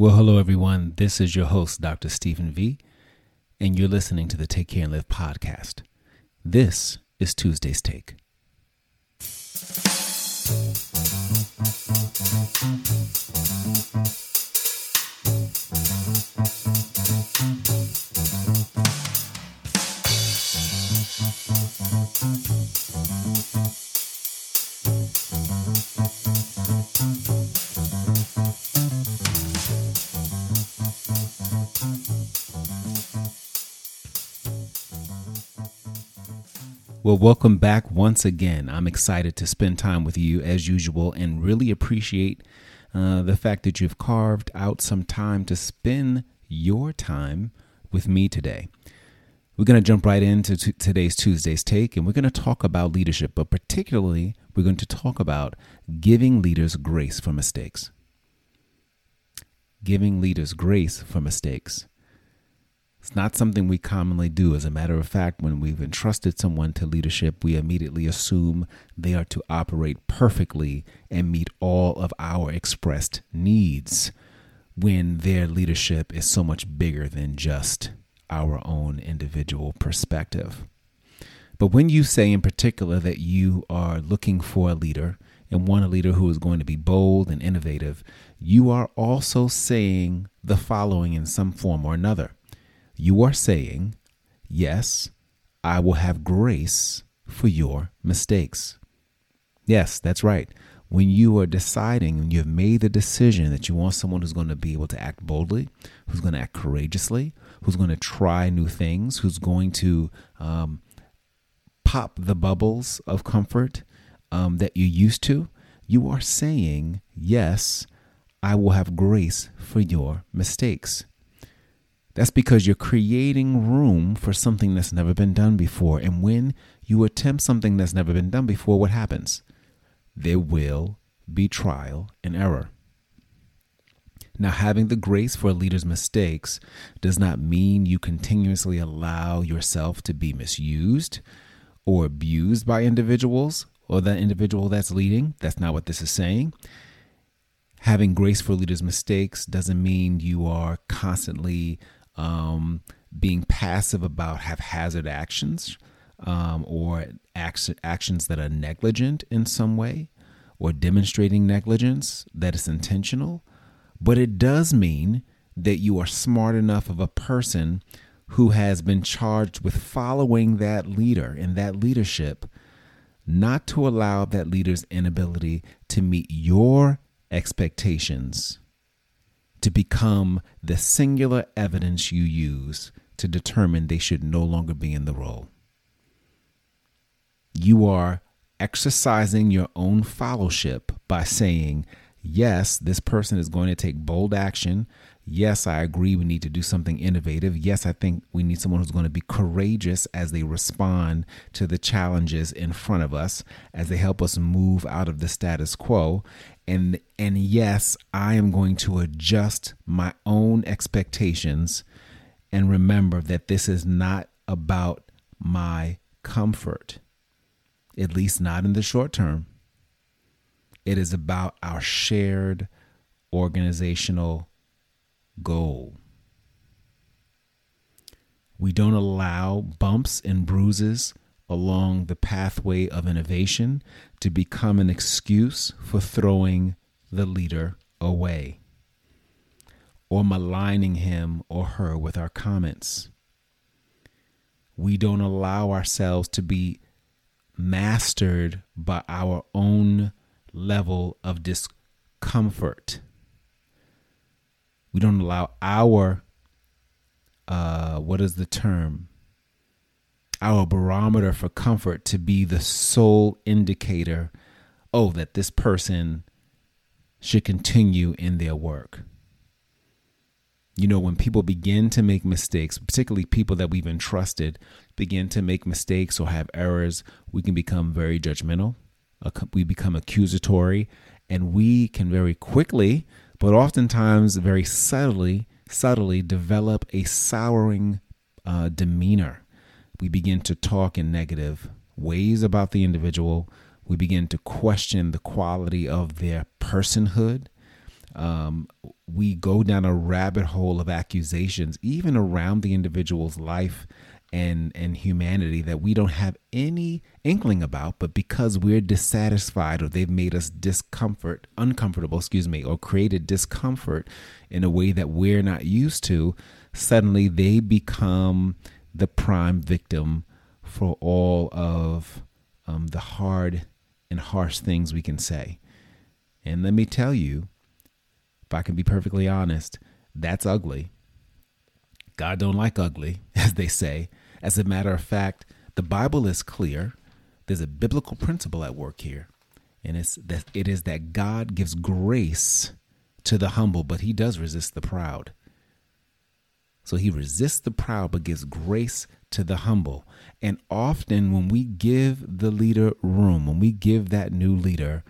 Well, hello, everyone. This is your host, Dr. Stephen V., and you're listening to the Take Care and Live podcast. This is Tuesday's Take. Well, welcome back once again. I'm excited to spend time with you as usual and really appreciate uh, the fact that you've carved out some time to spend your time with me today. We're going to jump right into t- today's Tuesday's take, and we're going to talk about leadership, but particularly, we're going to talk about giving leaders grace for mistakes. Giving leaders grace for mistakes. It's not something we commonly do. As a matter of fact, when we've entrusted someone to leadership, we immediately assume they are to operate perfectly and meet all of our expressed needs when their leadership is so much bigger than just our own individual perspective. But when you say in particular that you are looking for a leader and want a leader who is going to be bold and innovative, you are also saying the following in some form or another you are saying, Yes, I will have grace for your mistakes. Yes, that's right. When you are deciding and you've made the decision that you want someone who's going to be able to act boldly, who's going to act courageously, who's going to try new things, who's going to um, pop the bubbles of comfort um, that you used to, you are saying, Yes, I will have grace for your mistakes. That's because you're creating room for something that's never been done before. And when you attempt something that's never been done before, what happens? There will be trial and error. Now, having the grace for a leader's mistakes does not mean you continuously allow yourself to be misused or abused by individuals or that individual that's leading. That's not what this is saying. Having grace for leader's mistakes doesn't mean you are constantly um, being passive about haphazard actions um, or actions that are negligent in some way or demonstrating negligence that is intentional. But it does mean that you are smart enough of a person who has been charged with following that leader and that leadership, not to allow that leader's inability to meet your expectations to become the singular evidence you use to determine they should no longer be in the role. You are exercising your own fellowship by saying, Yes, this person is going to take bold action. Yes, I agree we need to do something innovative. Yes, I think we need someone who's going to be courageous as they respond to the challenges in front of us, as they help us move out of the status quo. And and yes, I am going to adjust my own expectations and remember that this is not about my comfort. At least not in the short term. It is about our shared organizational goal. We don't allow bumps and bruises along the pathway of innovation to become an excuse for throwing the leader away or maligning him or her with our comments. We don't allow ourselves to be mastered by our own level of discomfort we don't allow our uh, what is the term? Our barometer for comfort to be the sole indicator, oh, that this person should continue in their work. You know, when people begin to make mistakes, particularly people that we've entrusted begin to make mistakes or have errors, we can become very judgmental. We become accusatory, and we can very quickly but oftentimes very subtly, subtly develop a souring uh, demeanor. We begin to talk in negative ways about the individual. We begin to question the quality of their personhood. um, we go down a rabbit hole of accusations, even around the individual's life and and humanity that we don't have any inkling about but because we're dissatisfied or they've made us discomfort uncomfortable excuse me or created discomfort in a way that we're not used to suddenly they become the prime victim for all of um, the hard and harsh things we can say and let me tell you if i can be perfectly honest that's ugly God don't like ugly, as they say. As a matter of fact, the Bible is clear. There's a biblical principle at work here, and it's that it is that God gives grace to the humble, but he does resist the proud. So he resists the proud, but gives grace to the humble. And often, when we give the leader room, when we give that new leader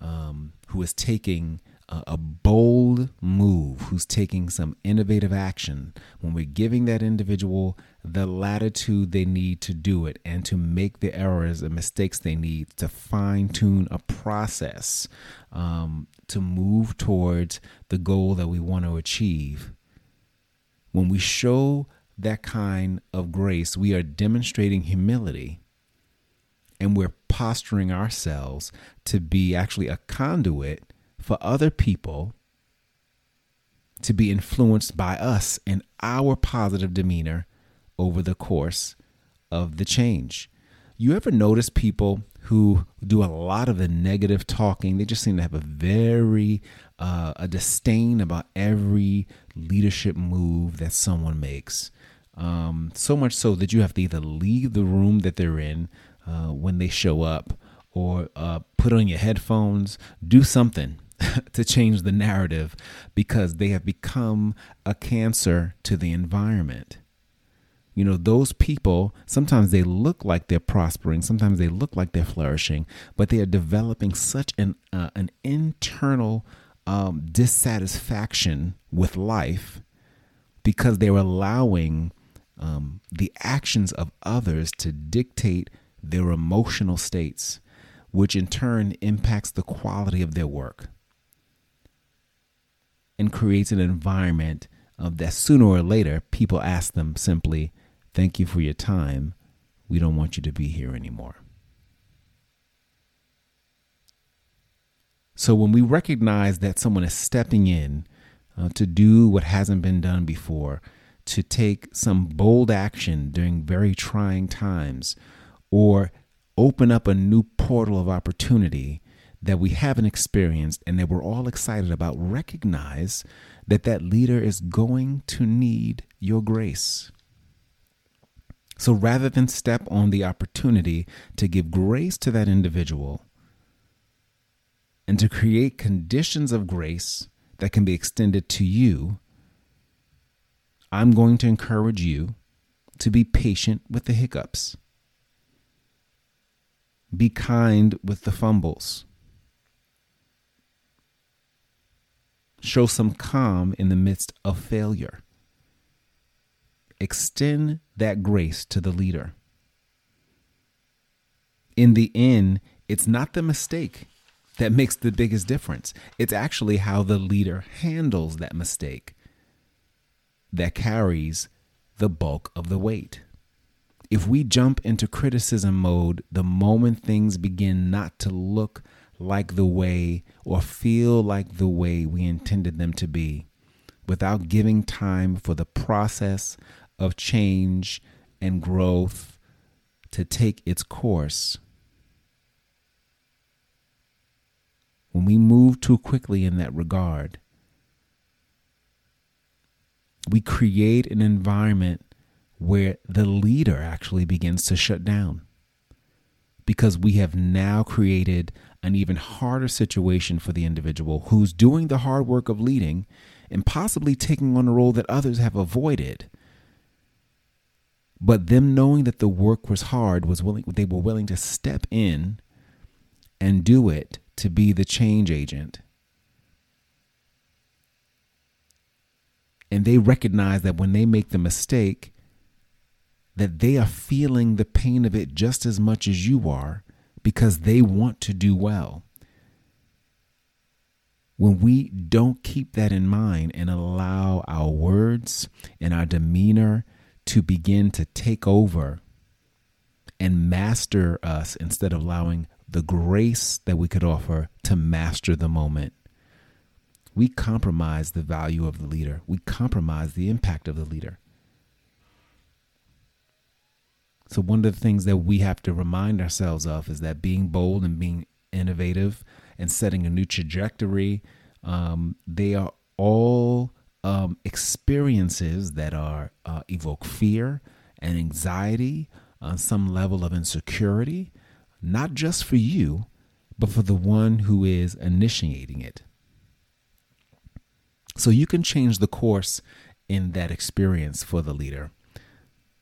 um, who is taking a, bold move, who's taking some innovative action, when we're giving that individual the latitude they need to do it and to make the errors and mistakes they need to fine tune a process um, to move towards the goal that we want to achieve. When we show that kind of grace, we are demonstrating humility and we're posturing ourselves to be actually a conduit for other people to be influenced by us and our positive demeanor over the course of the change. You ever notice people who do a lot of the negative talking? They just seem to have a very uh, a disdain about every leadership move that someone makes. Um, so much so that you have to either leave the room that they're in uh, when they show up, or uh, put on your headphones, do something to change the narrative because they have become a cancer to the environment. You know, those people, sometimes they look like they're prospering, sometimes they look like they're flourishing, but they are developing such an, uh, an internal um, dissatisfaction with life because they're allowing um, the actions of others to dictate their emotional states, which in turn impacts the quality of their work and creates an environment uh, that sooner or later people ask them simply, Thank you for your time. We don't want you to be here anymore. So when we recognize that someone is stepping in uh, to do what hasn't been done before, to take some bold action during very trying times, or open up a new portal of opportunity that we haven't experienced and that we're all excited about, recognize that that leader is going to need your grace. So rather than step on the opportunity to give grace to that individual and to create conditions of grace that can be extended to you, I'm going to encourage you to be patient with the hiccups. Be kind with the fumbles. Show some calm in the midst of failure. Extend that grace to the leader. In the end, it's not the mistake that makes the biggest difference. It's actually how the leader handles that mistake that carries the bulk of the weight. If we jump into criticism mode the moment things begin not to look like the way or feel like the way we intended them to be without giving time for the process of change and growth to take its course. When we move too quickly in that regard, we create an environment where the leader actually begins to shut down because we have now created an even harder situation for the individual who's doing the hard work of leading and possibly taking on a role that others have avoided. But them knowing that the work was hard was willing they were willing to step in and do it to be the change agent. And they recognize that when they make the mistake, that they are feeling the pain of it just as much as you are because they want to do well. when we don't keep that in mind and allow our words and our demeanor to begin to take over and master us instead of allowing the grace that we could offer to master the moment, we compromise the value of the leader. We compromise the impact of the leader. So, one of the things that we have to remind ourselves of is that being bold and being innovative and setting a new trajectory, um, they are all um, experiences that are uh, evoke fear and anxiety, uh, some level of insecurity, not just for you, but for the one who is initiating it. So you can change the course in that experience for the leader.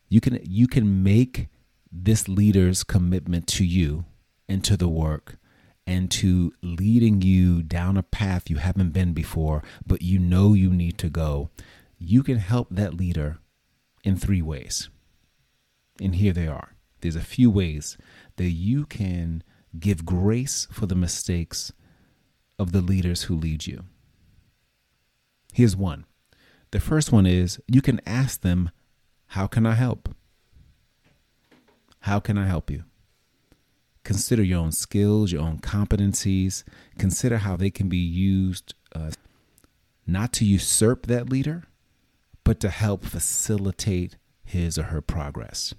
You can you can make this leader's commitment to you and to the work and to leading you down a path you haven't been before, but you know you need to go. You can help that leader in three ways. And here they are. There's a few ways that you can give grace for the mistakes of the leaders who lead you. Here's one. The first one is you can ask them, How can I help? How can I help you? Consider your own skills, your own competencies. Consider how they can be used uh, not to usurp that leader, but to help facilitate his or her progress.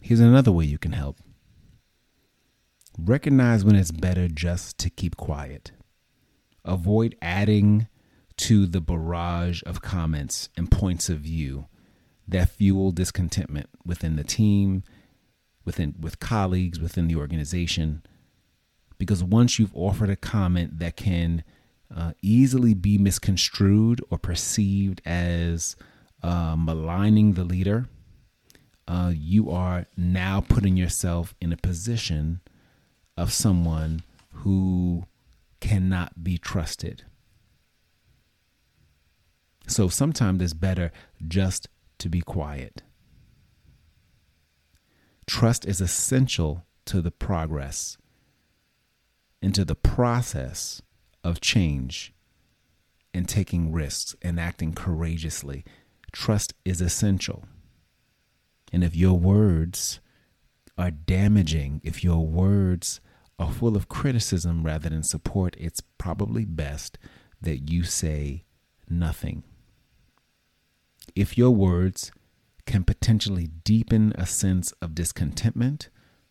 Here's another way you can help recognize when it's better just to keep quiet. Avoid adding to the barrage of comments and points of view that fuel discontentment within the team, within with colleagues, within the organization. Because once you've offered a comment that can uh, easily be misconstrued or perceived as uh, maligning the leader, uh, you are now putting yourself in a position of someone who cannot be trusted. So sometimes it's better just to be quiet. Trust is essential to the progress into the process of change and taking risks and acting courageously. Trust is essential. And if your words are damaging, if your words are full of criticism rather than support, it's probably best that you say nothing. If your words can potentially deepen a sense of discontentment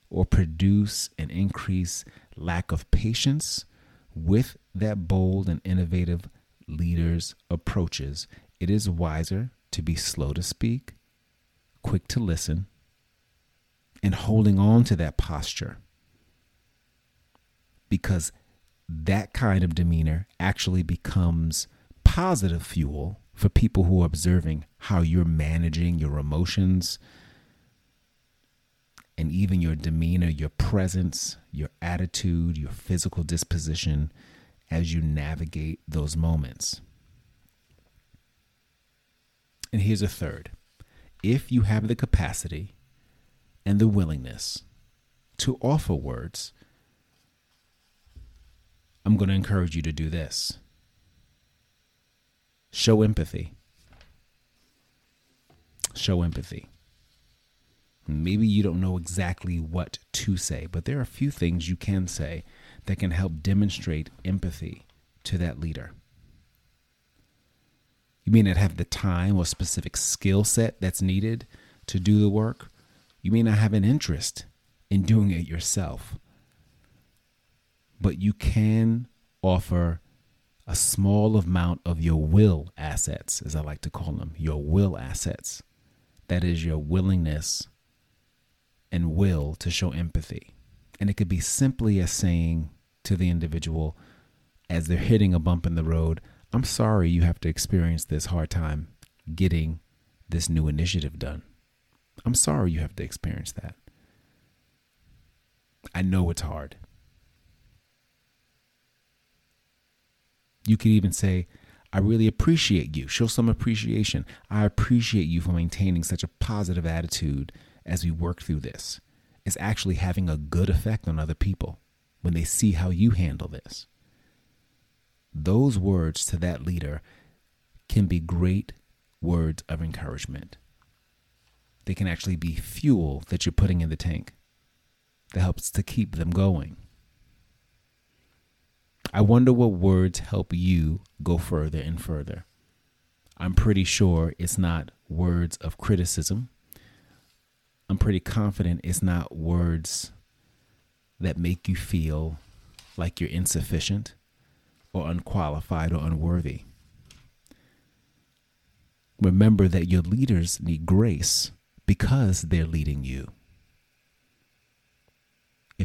or produce an increased lack of patience with that bold and innovative leader's approaches, it is wiser to be slow to speak, quick to listen, and holding on to that posture. Because that kind of demeanor actually becomes positive fuel for people who are observing how you're managing your emotions and even your demeanor, your presence, your attitude, your physical disposition as you navigate those moments. And here's a third if you have the capacity and the willingness to offer words, I'm going to encourage you to do this. Show empathy. Show empathy. Maybe you don't know exactly what to say, but there are a few things you can say that can help demonstrate empathy to that leader. You may not have the time or specific skill set that's needed to do the work. You may not have an interest in doing it yourself. But you can offer a small amount of your will assets, as I like to call them, your will assets. That is your willingness and will to show empathy. And it could be simply as saying to the individual as they're hitting a bump in the road, I'm sorry you have to experience this hard time getting this new initiative done. I'm sorry you have to experience that. I know it's hard. You could even say, I really appreciate you. Show some appreciation. I appreciate you for maintaining such a positive attitude as we work through this. It's actually having a good effect on other people. when they see how you handle this. Those words to that leader can be great words of encouragement. They can actually be fuel that you're putting in the tank that helps to keep them going. I wonder what words help you go further and further. I'm pretty sure it's not words of criticism. I'm pretty confident it's not words that make you feel like you're insufficient or unqualified or unworthy. Remember that your leaders need grace because they're leading you.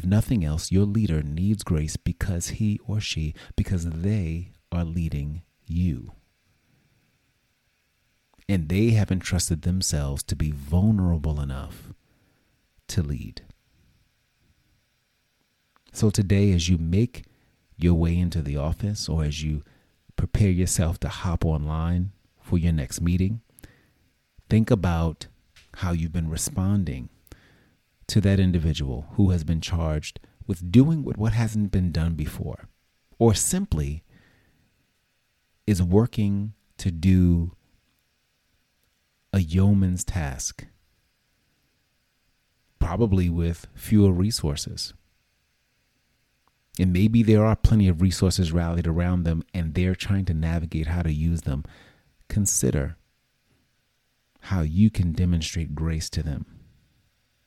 Nothing else, your leader needs grace because he or she, because they are leading you. And they have entrusted themselves to be vulnerable enough to lead. So today, as you make your way into the office or as you prepare yourself to hop online for your next meeting, think about how you've been responding to that individual who has been charged with doing what, what hasn't been done before, or simply is working to do a yeoman's task, probably with fewer resources. And maybe there are plenty of resources rallied around them and they're trying to navigate how to use them. Consider how you can demonstrate grace to them.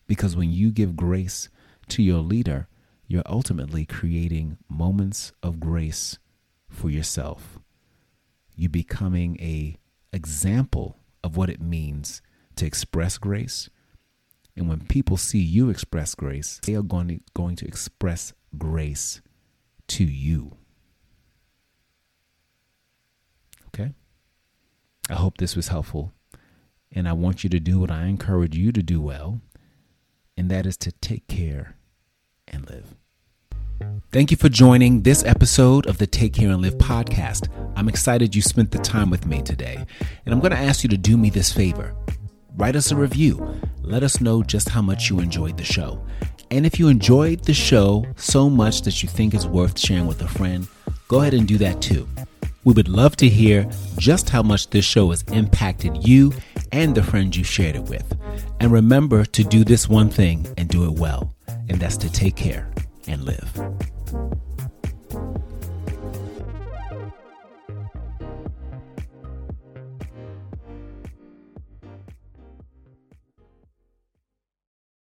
Because when you give grace to your leader, you're ultimately creating moments of grace for yourself. You becoming a example of what it means to express grace. And when people see you express grace, they are going to, going to express grace to you. Okay? I hope this was helpful. And I want you to do what I encourage you to do well and that is to take care and live. Thank you for joining this episode of the Take Care and Live podcast. I'm excited you spent the time with me today, and I'm going to ask you to do me this favor. Write us a review. Let us know just how much you enjoyed the show. And if you enjoyed the show so much that you think it's worth sharing with a friend, go ahead and do that too. We would love to hear just how much this show has impacted you and the friends you shared it with. And remember to do this one thing and do it well, and that's to take care and live.